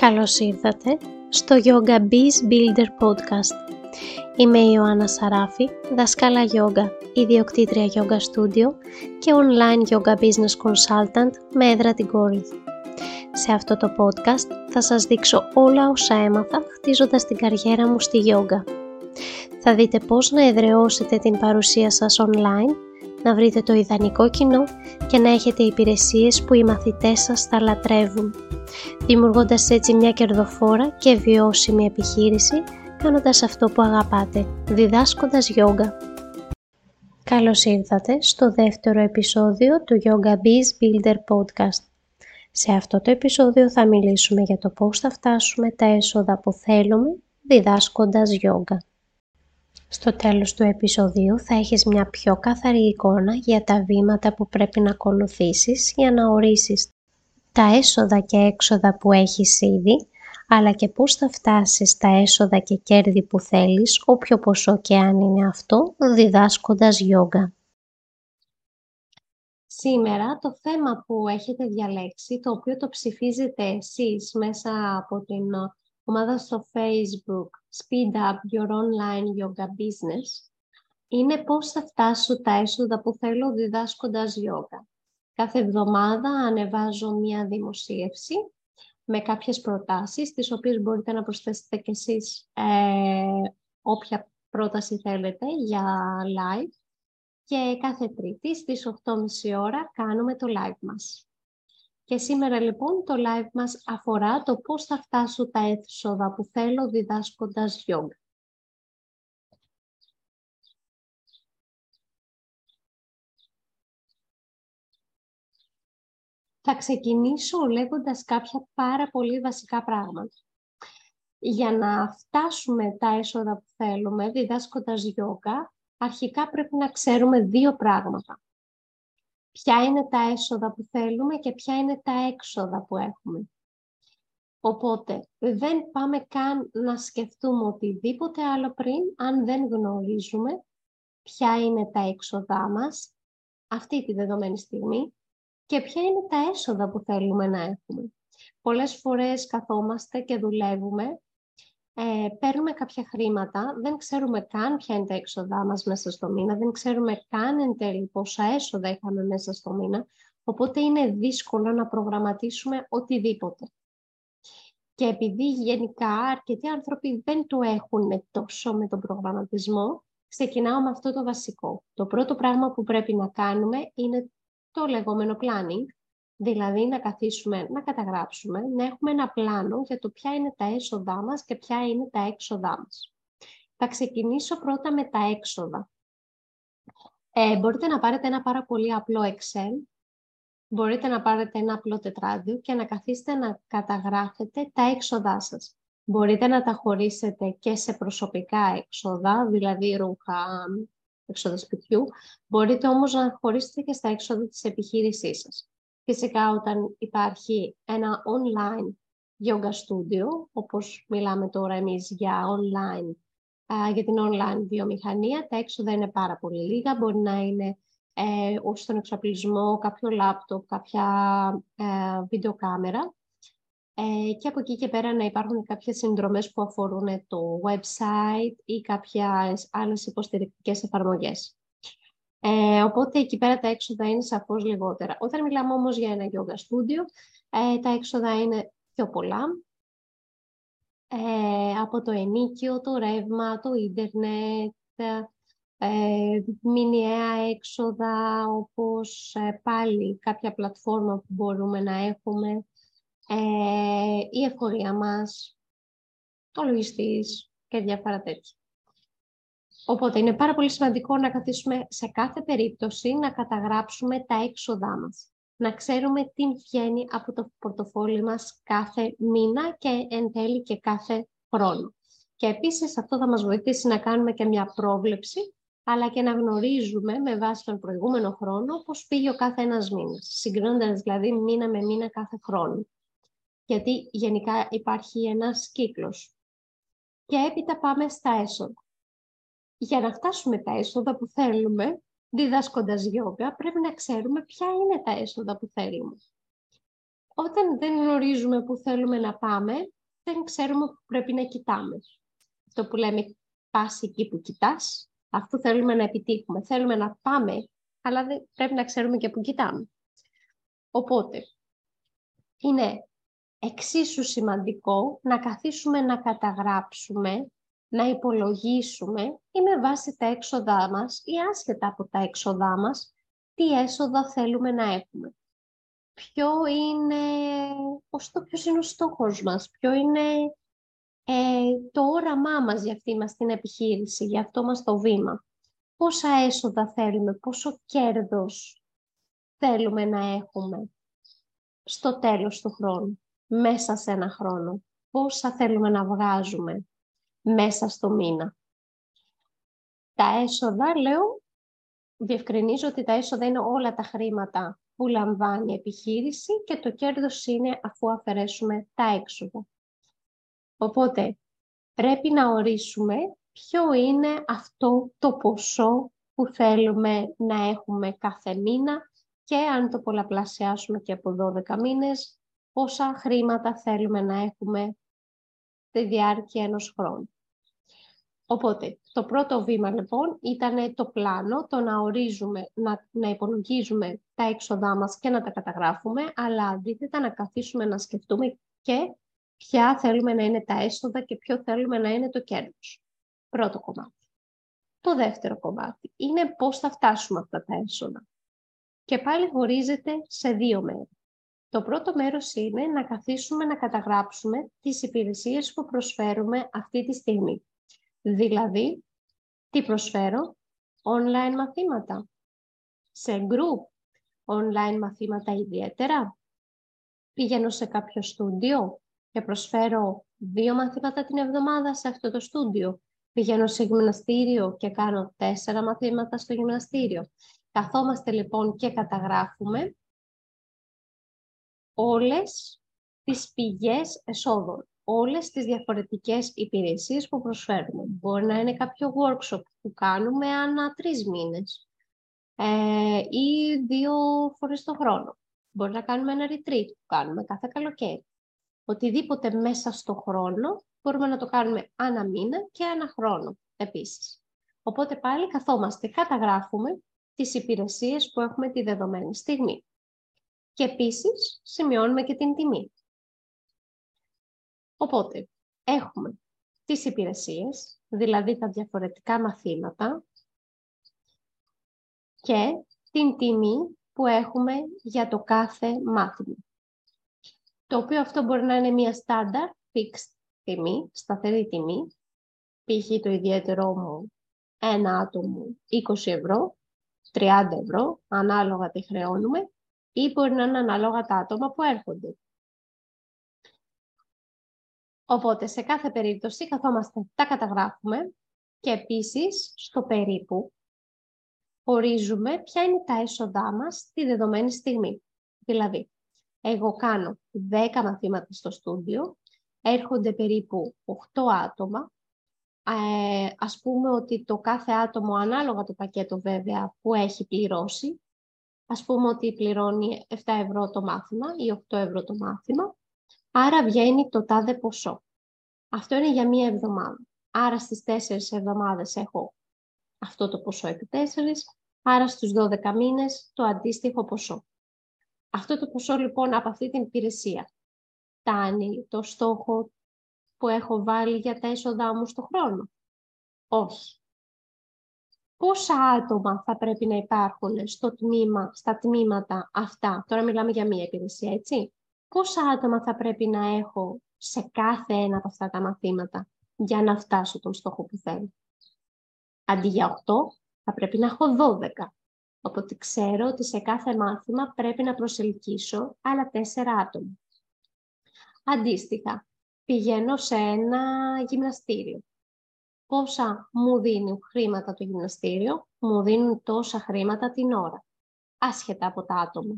Καλώς ήρθατε στο Yoga Biz Builder Podcast. Είμαι η Ιωάννα Σαράφη, δασκάλα yoga, ιδιοκτήτρια yoga studio και online yoga business consultant με έδρα την Κόρινθ. Σε αυτό το podcast θα σας δείξω όλα όσα έμαθα χτίζοντας την καριέρα μου στη yoga. Θα δείτε πώς να εδραιώσετε την παρουσία σας online, να βρείτε το ιδανικό κοινό και να έχετε υπηρεσίες που οι μαθητές σας θα λατρεύουν δημιουργώντας έτσι μια κερδοφόρα και βιώσιμη επιχείρηση, κάνοντας αυτό που αγαπάτε, διδάσκοντας γιόγκα. Καλώς ήρθατε στο δεύτερο επεισόδιο του Yoga Biz Builder Podcast. Σε αυτό το επεισόδιο θα μιλήσουμε για το πώς θα φτάσουμε τα έσοδα που θέλουμε διδάσκοντας γιόγκα. Στο τέλος του επεισοδίου θα έχεις μια πιο καθαρή εικόνα για τα βήματα που πρέπει να ακολουθήσεις για να ορίσεις τα έσοδα και έξοδα που έχεις ήδη, αλλά και πώς θα φτάσεις τα έσοδα και κέρδη που θέλεις, όποιο ποσό και αν είναι αυτό, διδάσκοντας γιόγκα. Σήμερα το θέμα που έχετε διαλέξει, το οποίο το ψηφίζετε εσείς μέσα από την ομάδα στο Facebook Speed Up Your Online Yoga Business, είναι πώς θα φτάσω τα έσοδα που θέλω διδάσκοντας γιόγκα. Κάθε εβδομάδα ανεβάζω μία δημοσίευση με κάποιες προτάσεις, τις οποίες μπορείτε να προσθέσετε κι εσείς ε, όποια πρόταση θέλετε για live. Και κάθε Τρίτη στις 8.30 ώρα κάνουμε το live μας. Και σήμερα λοιπόν το live μας αφορά το πώς θα φτάσω τα έσοδα που θέλω διδάσκοντας yoga. Θα ξεκινήσω λέγοντας κάποια πάρα πολύ βασικά πράγματα. Για να φτάσουμε τα έσοδα που θέλουμε, διδάσκοντας γιόγκα, αρχικά πρέπει να ξέρουμε δύο πράγματα. Ποια είναι τα έσοδα που θέλουμε και ποια είναι τα έξοδα που έχουμε. Οπότε, δεν πάμε καν να σκεφτούμε οτιδήποτε άλλο πριν, αν δεν γνωρίζουμε ποια είναι τα έξοδά μας, αυτή τη δεδομένη στιγμή, και ποια είναι τα έσοδα που θέλουμε να έχουμε. Πολλές φορές καθόμαστε και δουλεύουμε, ε, παίρνουμε κάποια χρήματα, δεν ξέρουμε καν ποια είναι τα έξοδά μας μέσα στο μήνα, δεν ξέρουμε καν εν τέλει πόσα έσοδα είχαμε μέσα στο μήνα, οπότε είναι δύσκολο να προγραμματίσουμε οτιδήποτε. Και επειδή γενικά αρκετοί άνθρωποι δεν το έχουν τόσο με τον προγραμματισμό, ξεκινάω με αυτό το βασικό. Το πρώτο πράγμα που πρέπει να κάνουμε είναι το λεγόμενο planning, δηλαδή να καθίσουμε, να καταγράψουμε, να έχουμε ένα πλάνο για το ποια είναι τα έσοδά μας και ποια είναι τα έξοδά μας. Θα ξεκινήσω πρώτα με τα έξοδα. Ε, μπορείτε να πάρετε ένα πάρα πολύ απλό Excel, μπορείτε να πάρετε ένα απλό τετράδιο και να καθίσετε να καταγράφετε τα έξοδά σας. Μπορείτε να τα χωρίσετε και σε προσωπικά έξοδα, δηλαδή ρούχα, έξοδα σπιτιού, μπορείτε όμως να χωρίσετε και στα έξοδα της επιχείρησής σας. Φυσικά όταν υπάρχει ένα online yoga studio, όπως μιλάμε τώρα εμείς για online, για την online βιομηχανία, τα έξοδα είναι πάρα πολύ λίγα, μπορεί να είναι ε, στον εξοπλισμό, κάποιο λάπτοπ, κάποια ε, βιντεοκάμερα ε, και από εκεί και πέρα να υπάρχουν κάποιες συνδρομές που αφορούν το website ή κάποιες άλλες υποστηρικτικές εφαρμογές. Ε, οπότε εκεί πέρα τα έξοδα είναι σαφώς λιγότερα. Όταν μιλάμε όμως για ένα yoga studio, ε, τα έξοδα είναι πιο πολλά. Ε, από το ενίκιο, το ρεύμα, το ίντερνετ, ε, μηνιαία έξοδα, όπως ε, πάλι κάποια πλατφόρμα που μπορούμε να έχουμε ε, η εφορία μας, το λογιστής και διάφορα τέτοια. Οπότε είναι πάρα πολύ σημαντικό να καθίσουμε σε κάθε περίπτωση να καταγράψουμε τα έξοδά μας. Να ξέρουμε τι βγαίνει από το πορτοφόλι μας κάθε μήνα και εν τέλει και κάθε χρόνο. Και επίσης αυτό θα μας βοηθήσει να κάνουμε και μια πρόβλεψη, αλλά και να γνωρίζουμε με βάση τον προηγούμενο χρόνο πώς πήγε ο κάθε ένας μήνας, συγκρίνοντας δηλαδή μήνα με μήνα κάθε χρόνο γιατί γενικά υπάρχει ένας κύκλος. Και έπειτα πάμε στα έσοδα. Για να φτάσουμε τα έσοδα που θέλουμε, διδάσκοντας γιόγκα, πρέπει να ξέρουμε ποια είναι τα έσοδα που θέλουμε. όταν δεν γνωρίζουμε που θέλουμε να πάμε, δεν ξέρουμε που πρέπει να κοιτάμε. Αυτό που λέμε πας εκεί που κοιτάς, αυτό θέλουμε να επιτύχουμε. Θέλουμε να πάμε, αλλά δεν πρέπει να ξέρουμε και που κοιτάμε. Οπότε, είναι εξίσου σημαντικό να καθίσουμε να καταγράψουμε, να υπολογίσουμε ή με βάση τα έξοδά μας ή άσχετα από τα έξοδά μας, τι έσοδα θέλουμε να έχουμε. Ποιο είναι, το ποιος είναι ο στόχος μας, ποιο είναι ε, το όραμά μας για αυτή μας την επιχείρηση, για αυτό μας το βήμα. Πόσα έσοδα θέλουμε, πόσο κέρδος θέλουμε να έχουμε στο τέλος του χρόνου, μέσα σε ένα χρόνο. Πόσα θέλουμε να βγάζουμε μέσα στο μήνα. Τα έσοδα, λέω, διευκρινίζω ότι τα έσοδα είναι όλα τα χρήματα που λαμβάνει η επιχείρηση και το κέρδος είναι αφού αφαιρέσουμε τα έξοδα. Οπότε, πρέπει να ορίσουμε ποιο είναι αυτό το ποσό που θέλουμε να έχουμε κάθε μήνα και αν το πολλαπλασιάσουμε και από 12 μήνες, πόσα χρήματα θέλουμε να έχουμε στη διάρκεια ενός χρόνου. Οπότε, το πρώτο βήμα λοιπόν ήταν το πλάνο, το να ορίζουμε, να, να υπολογίζουμε τα έξοδά μας και να τα καταγράφουμε, αλλά αντίθετα να καθίσουμε να σκεφτούμε και ποια θέλουμε να είναι τα έσοδα και ποιο θέλουμε να είναι το κέρδος. Πρώτο κομμάτι. Το δεύτερο κομμάτι είναι πώς θα φτάσουμε αυτά τα έσοδα. Και πάλι χωρίζεται σε δύο μέρη. Το πρώτο μέρος είναι να καθίσουμε να καταγράψουμε τις υπηρεσίες που προσφέρουμε αυτή τη στιγμή. Δηλαδή, τι προσφέρω, online μαθήματα, σε group, online μαθήματα ιδιαίτερα, πηγαίνω σε κάποιο στούντιο και προσφέρω δύο μαθήματα την εβδομάδα σε αυτό το στούντιο. Πηγαίνω σε γυμναστήριο και κάνω τέσσερα μαθήματα στο γυμναστήριο. Καθόμαστε λοιπόν και καταγράφουμε όλες τις πηγές εσόδων, όλες τις διαφορετικές υπηρεσίες που προσφέρουμε. Μπορεί να είναι κάποιο workshop που κάνουμε ανά τρεις μήνες ε, ή δύο φορές το χρόνο. Μπορεί να κάνουμε ένα retreat που κάνουμε κάθε καλοκαίρι. Οτιδήποτε μέσα στο χρόνο μπορούμε να το κάνουμε ανά μήνα και ανά χρόνο επίσης. Οπότε πάλι καθόμαστε, καταγράφουμε τις υπηρεσίες που έχουμε τη δεδομένη στιγμή. Και επίσης σημειώνουμε και την τιμή. Οπότε, έχουμε τις υπηρεσίες, δηλαδή τα διαφορετικά μαθήματα και την τιμή που έχουμε για το κάθε μάθημα. Το οποίο αυτό μπορεί να είναι μια στάνταρ, fixed τιμή, σταθερή τιμή, π.χ. το ιδιαίτερό μου ένα άτομο 20 ευρώ, 30 ευρώ, ανάλογα τι χρεώνουμε, ή μπορεί να είναι ανάλογα τα άτομα που έρχονται. Οπότε, σε κάθε περίπτωση, καθόμαστε, τα καταγράφουμε και επίσης, στο περίπου, ορίζουμε ποια είναι τα έσοδά μας στη δεδομένη στιγμή. Δηλαδή, εγώ κάνω 10 μαθήματα στο στούντιο, έρχονται περίπου 8 άτομα. Ε, ας πούμε ότι το κάθε άτομο, ανάλογα το πακέτο βέβαια που έχει πληρώσει, ας πούμε ότι πληρώνει 7 ευρώ το μάθημα ή 8 ευρώ το μάθημα, άρα βγαίνει το τάδε ποσό. Αυτό είναι για μία εβδομάδα. Άρα στις 4 εβδομάδες έχω αυτό το ποσό επί 4, άρα στους 12 μήνες το αντίστοιχο ποσό. Αυτό το ποσό λοιπόν από αυτή την υπηρεσία φτάνει το στόχο που έχω βάλει για τα έσοδά μου στο χρόνο. Όχι. Πόσα άτομα θα πρέπει να υπάρχουν στο τμήμα, στα τμήματα αυτά, τώρα μιλάμε για μία υπηρεσία, έτσι. Πόσα άτομα θα πρέπει να έχω σε κάθε ένα από αυτά τα μαθήματα για να φτάσω τον στόχο που θέλω; Αντί για 8, θα πρέπει να έχω 12. Οπότε ξέρω ότι σε κάθε μάθημα πρέπει να προσελκύσω άλλα 4 άτομα. Αντίστοιχα, πηγαίνω σε ένα γυμναστήριο. Πόσα μου δίνει χρήματα το γυμναστήριο, μου δίνουν τόσα χρήματα την ώρα, άσχετα από τα άτομα.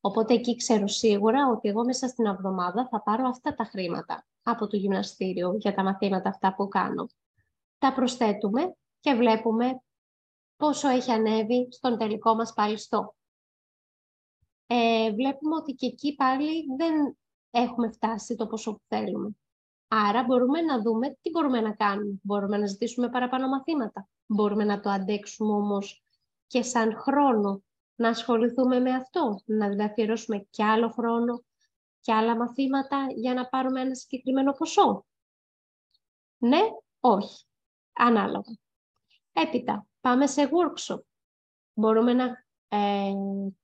Οπότε εκεί ξέρω σίγουρα ότι εγώ μέσα στην εβδομάδα θα πάρω αυτά τα χρήματα από το γυμναστήριο για τα μαθήματα αυτά που κάνω. Τα προσθέτουμε και βλέπουμε πόσο έχει ανέβει στον τελικό μας πάλι στόχο. ε, βλέπουμε ότι και εκεί πάλι δεν έχουμε φτάσει το πόσο που θέλουμε. Άρα μπορούμε να δούμε τι μπορούμε να κάνουμε. Μπορούμε να ζητήσουμε παραπάνω μαθήματα. Μπορούμε να το αντέξουμε όμως και σαν χρόνο να ασχοληθούμε με αυτό, να αφιερώσουμε και άλλο χρόνο και άλλα μαθήματα για να πάρουμε ένα συγκεκριμένο ποσό. Ναι, όχι. Ανάλογα. Έπειτα, πάμε σε workshop. Μπορούμε να ε,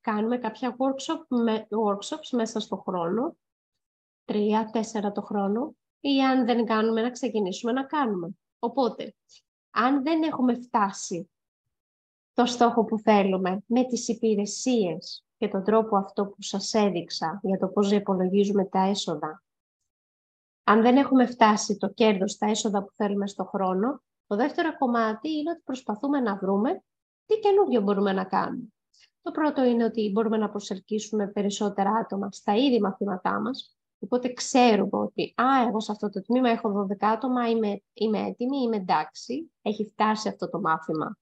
κάνουμε κάποια workshop, με, workshops μέσα στο χρόνο, τρία, τέσσερα το χρόνο, ή αν δεν κάνουμε να ξεκινήσουμε να κάνουμε. Οπότε, αν δεν έχουμε φτάσει το στόχο που θέλουμε με τις υπηρεσίες και τον τρόπο αυτό που σας έδειξα για το πώς υπολογίζουμε τα έσοδα, αν δεν έχουμε φτάσει το κέρδος στα έσοδα που θέλουμε στο χρόνο, το δεύτερο κομμάτι είναι ότι προσπαθούμε να βρούμε τι καινούργιο μπορούμε να κάνουμε. Το πρώτο είναι ότι μπορούμε να προσελκύσουμε περισσότερα άτομα στα ίδια μαθήματά μας, οπότε ξέρουμε ότι «Α, εγώ σε αυτό το τμήμα έχω 12 άτομα, είμαι, είμαι έτοιμη, είμαι εντάξει, έχει φτάσει αυτό το μάθημα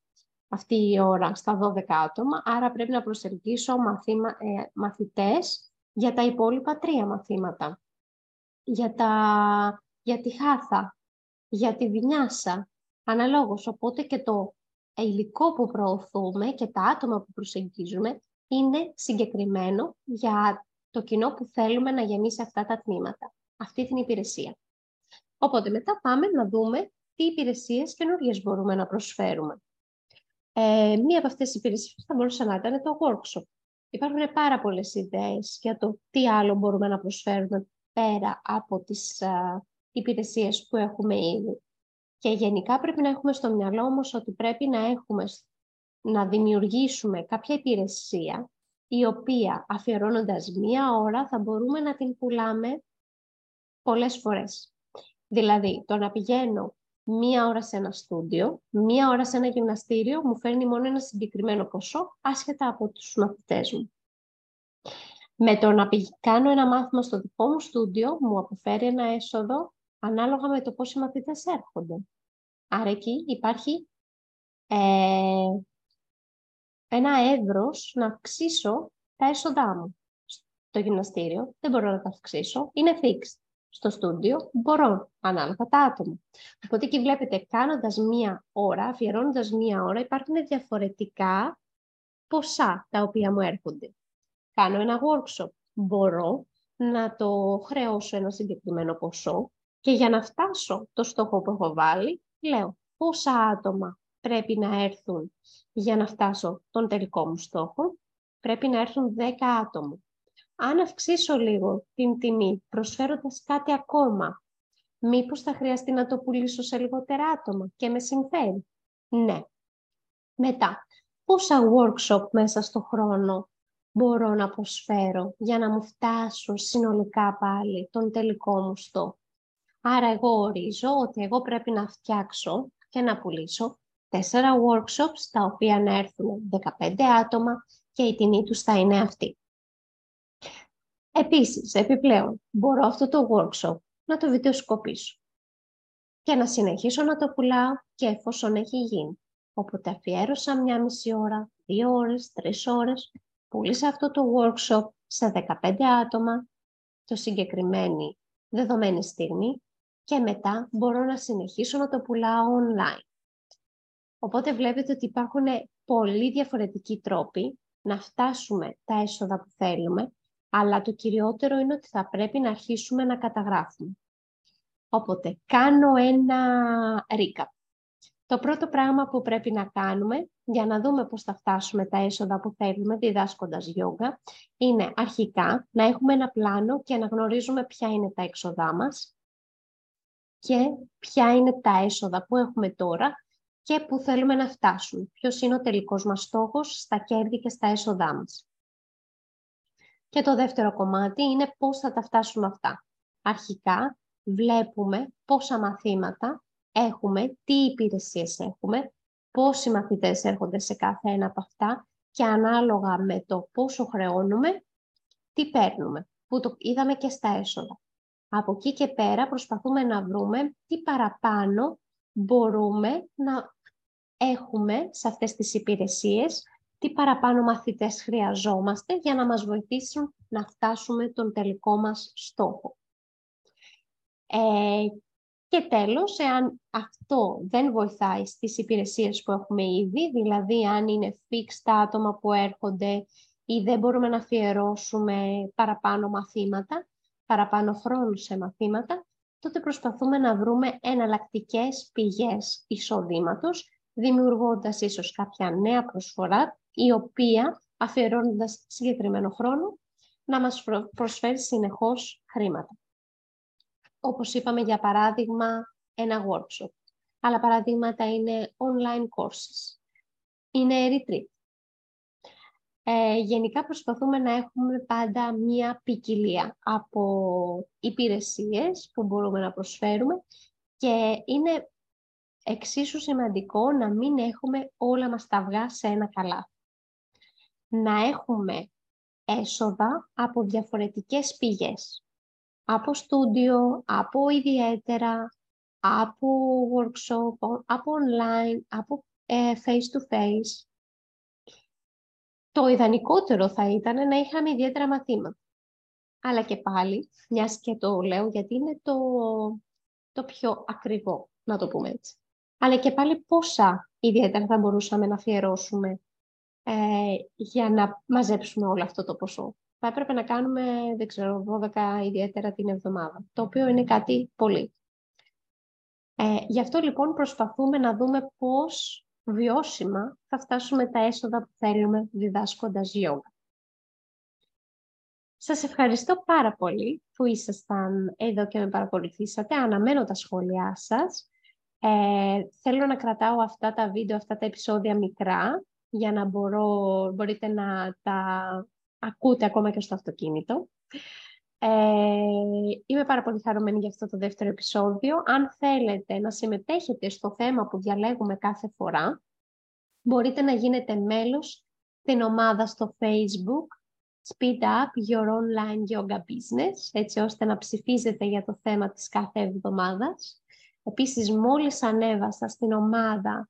αυτή η ώρα στα 12 άτομα, άρα πρέπει να προσελκύσω μαθήμα, ε, μαθητές για τα υπόλοιπα τρία μαθήματα. Για, τα, για τη χάθα, για τη βινιάσα, αναλόγως. Οπότε και το υλικό που προωθούμε και τα άτομα που προσεγγίζουμε είναι συγκεκριμένο για το κοινό που θέλουμε να γεμίσει αυτά τα τμήματα, αυτή την υπηρεσία. Οπότε μετά πάμε να δούμε τι υπηρεσίες καινούργιες μπορούμε να προσφέρουμε. Ε, μία από αυτές τις υπηρεσίες θα μπορούσε να ήταν το workshop. Υπάρχουν πάρα πολλές ιδέες για το τι άλλο μπορούμε να προσφέρουμε πέρα από τις α, υπηρεσίες που έχουμε ήδη. Και γενικά πρέπει να έχουμε στο μυαλό όμως ότι πρέπει να έχουμε να δημιουργήσουμε κάποια υπηρεσία η οποία αφιερώνοντας μία ώρα θα μπορούμε να την πουλάμε πολλές φορές. Δηλαδή, το να πηγαίνω μία ώρα σε ένα στούντιο, μία ώρα σε ένα γυμναστήριο, μου φέρνει μόνο ένα συγκεκριμένο ποσό, άσχετα από τους μαθητές μου. Με το να κάνω ένα μάθημα στο δικό μου στούντιο, μου αποφέρει ένα έσοδο ανάλογα με το πόσοι μαθητές έρχονται. Άρα εκεί υπάρχει ε, ένα εύρος να αυξήσω τα έσοδά μου. Στο γυμναστήριο δεν μπορώ να τα αυξήσω, είναι fixed στο στούντιο μπορώ, ανάλογα τα άτομα. Οπότε εκεί βλέπετε, κάνοντας μία ώρα, αφιερώνοντας μία ώρα, υπάρχουν διαφορετικά ποσά τα οποία μου έρχονται. Κάνω ένα workshop, μπορώ να το χρεώσω ένα συγκεκριμένο ποσό και για να φτάσω το στόχο που έχω βάλει, λέω πόσα άτομα πρέπει να έρθουν για να φτάσω τον τελικό μου στόχο. Πρέπει να έρθουν 10 άτομα αν αυξήσω λίγο την τιμή προσφέροντας κάτι ακόμα, μήπως θα χρειαστεί να το πουλήσω σε λιγότερα άτομα και με συμφέρει; Ναι. Μετά, πόσα workshop μέσα στο χρόνο μπορώ να προσφέρω για να μου φτάσουν συνολικά πάλι τον τελικό μου στόχο; Άρα εγώ ορίζω ότι εγώ πρέπει να φτιάξω και να πουλήσω τέσσερα workshops τα οποία να έρθουν 15 άτομα και η τιμή τους θα είναι αυτή. Επίσης, επιπλέον, μπορώ αυτό το workshop να το βιντεοσκοπήσω και να συνεχίσω να το πουλάω και εφόσον έχει γίνει. Οπότε αφιέρωσα μια μισή ώρα, δύο ώρες, τρεις ώρες, πούλησα αυτό το workshop σε 15 άτομα, το συγκεκριμένη δεδομένη στιγμή και μετά μπορώ να συνεχίσω να το πουλάω online. Οπότε βλέπετε ότι υπάρχουν πολύ διαφορετικοί τρόποι να φτάσουμε τα έσοδα που θέλουμε αλλά το κυριότερο είναι ότι θα πρέπει να αρχίσουμε να καταγράφουμε. Οπότε, κάνω ένα recap. Το πρώτο πράγμα που πρέπει να κάνουμε για να δούμε πώς θα φτάσουμε τα έσοδα που θέλουμε διδάσκοντας γιόγκα είναι αρχικά να έχουμε ένα πλάνο και να γνωρίζουμε ποια είναι τα έξοδά μας και ποια είναι τα έσοδα που έχουμε τώρα και που θέλουμε να φτάσουμε. Ποιος είναι ο τελικός μας στόχος στα κέρδη και στα έσοδά μας. Και το δεύτερο κομμάτι είναι πώς θα τα φτάσουμε αυτά. Αρχικά βλέπουμε πόσα μαθήματα έχουμε, τι υπηρεσίες έχουμε, πόσοι μαθητές έρχονται σε κάθε ένα από αυτά και ανάλογα με το πόσο χρεώνουμε, τι παίρνουμε, που το είδαμε και στα έσοδα. Από εκεί και πέρα προσπαθούμε να βρούμε τι παραπάνω μπορούμε να έχουμε σε αυτές τις υπηρεσίες τι παραπάνω μαθητές χρειαζόμαστε για να μας βοηθήσουν να φτάσουμε τον τελικό μας στόχο. Ε, και τέλος, εάν αυτό δεν βοηθάει στις υπηρεσίες που έχουμε ήδη, δηλαδή αν είναι fixed άτομα που έρχονται ή δεν μπορούμε να αφιερώσουμε παραπάνω μαθήματα, παραπάνω χρόνου σε μαθήματα, τότε προσπαθούμε να βρούμε εναλλακτικές πηγές εισοδήματος, δημιουργώντας ίσως κάποια νέα προσφορά, η οποία, αφιερώνοντας συγκεκριμένο χρόνο, να μας προσφέρει συνεχώς χρήματα. Όπως είπαμε, για παράδειγμα, ένα workshop. Άλλα παραδείγματα είναι online courses. Είναι retreat. Ε, γενικά προσπαθούμε να έχουμε πάντα μία ποικιλία από υπηρεσίες που μπορούμε να προσφέρουμε και είναι εξίσου σημαντικό να μην έχουμε όλα μας τα αυγά σε ένα καλά. Να έχουμε έσοδα από διαφορετικές πηγές. Από στούντιο, από ιδιαίτερα, από workshop, από online, από ε, face-to-face. Το ιδανικότερο θα ήταν να είχαμε ιδιαίτερα μαθήματα. Αλλά και πάλι, μιας και το λέω γιατί είναι το, το πιο ακριβό, να το πούμε έτσι. Αλλά και πάλι πόσα ιδιαίτερα θα μπορούσαμε να αφιερώσουμε ε, για να μαζέψουμε όλο αυτό το ποσό. Θα έπρεπε να κάνουμε, δεν ξέρω, 12 ιδιαίτερα την εβδομάδα, το οποίο είναι κάτι πολύ. Ε, γι' αυτό λοιπόν προσπαθούμε να δούμε πώς βιώσιμα θα φτάσουμε τα έσοδα που θέλουμε διδάσκοντας γιόγκα. Σας ευχαριστώ πάρα πολύ που ήσασταν εδώ και με παρακολουθήσατε. Αναμένω τα σχόλιά σας. Ε, θέλω να κρατάω αυτά τα βίντεο, αυτά τα επεισόδια μικρά, για να μπορώ, μπορείτε να τα ακούτε ακόμα και στο αυτοκίνητο. Ε, είμαι πάρα πολύ χαρούμενη για αυτό το δεύτερο επεισόδιο. Αν θέλετε να συμμετέχετε στο θέμα που διαλέγουμε κάθε φορά, μπορείτε να γίνετε μέλος στην ομάδα στο Facebook Speed Up Your Online Yoga Business, έτσι ώστε να ψηφίζετε για το θέμα της κάθε εβδομάδας. Επίσης, μόλις ανέβασα στην ομάδα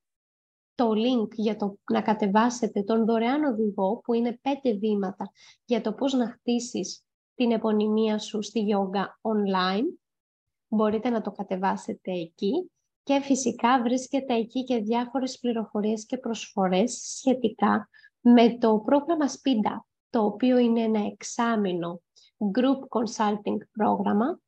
το link για το να κατεβάσετε τον δωρεάν οδηγό, που είναι πέντε βήματα για το πώς να χτίσεις την επωνυμία σου στη yoga online. Μπορείτε να το κατεβάσετε εκεί και φυσικά βρίσκεται εκεί και διάφορες πληροφορίες και προσφορές σχετικά με το πρόγραμμα Speed Up, το οποίο είναι ένα εξάμεινο group consulting πρόγραμμα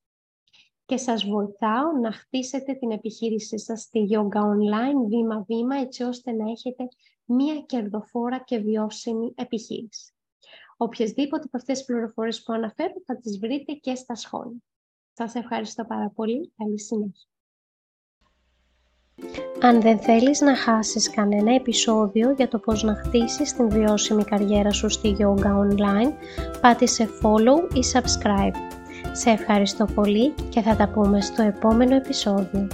και σας βοηθάω να χτίσετε την επιχείρησή σας στη Yoga Online βήμα-βήμα έτσι ώστε να έχετε μία κερδοφόρα και βιώσιμη επιχείρηση. Οποιασδήποτε από αυτές τις πληροφορίες που αναφέρω θα τις βρείτε και στα σχόλια. Σας ευχαριστώ πάρα πολύ. Καλή συνέχεια. Αν δεν θέλεις να χάσεις κανένα επεισόδιο για το πώς να χτίσεις την βιώσιμη καριέρα σου στη Yoga Online, πάτησε follow ή subscribe. Σε ευχαριστώ πολύ και θα τα πούμε στο επόμενο επεισόδιο.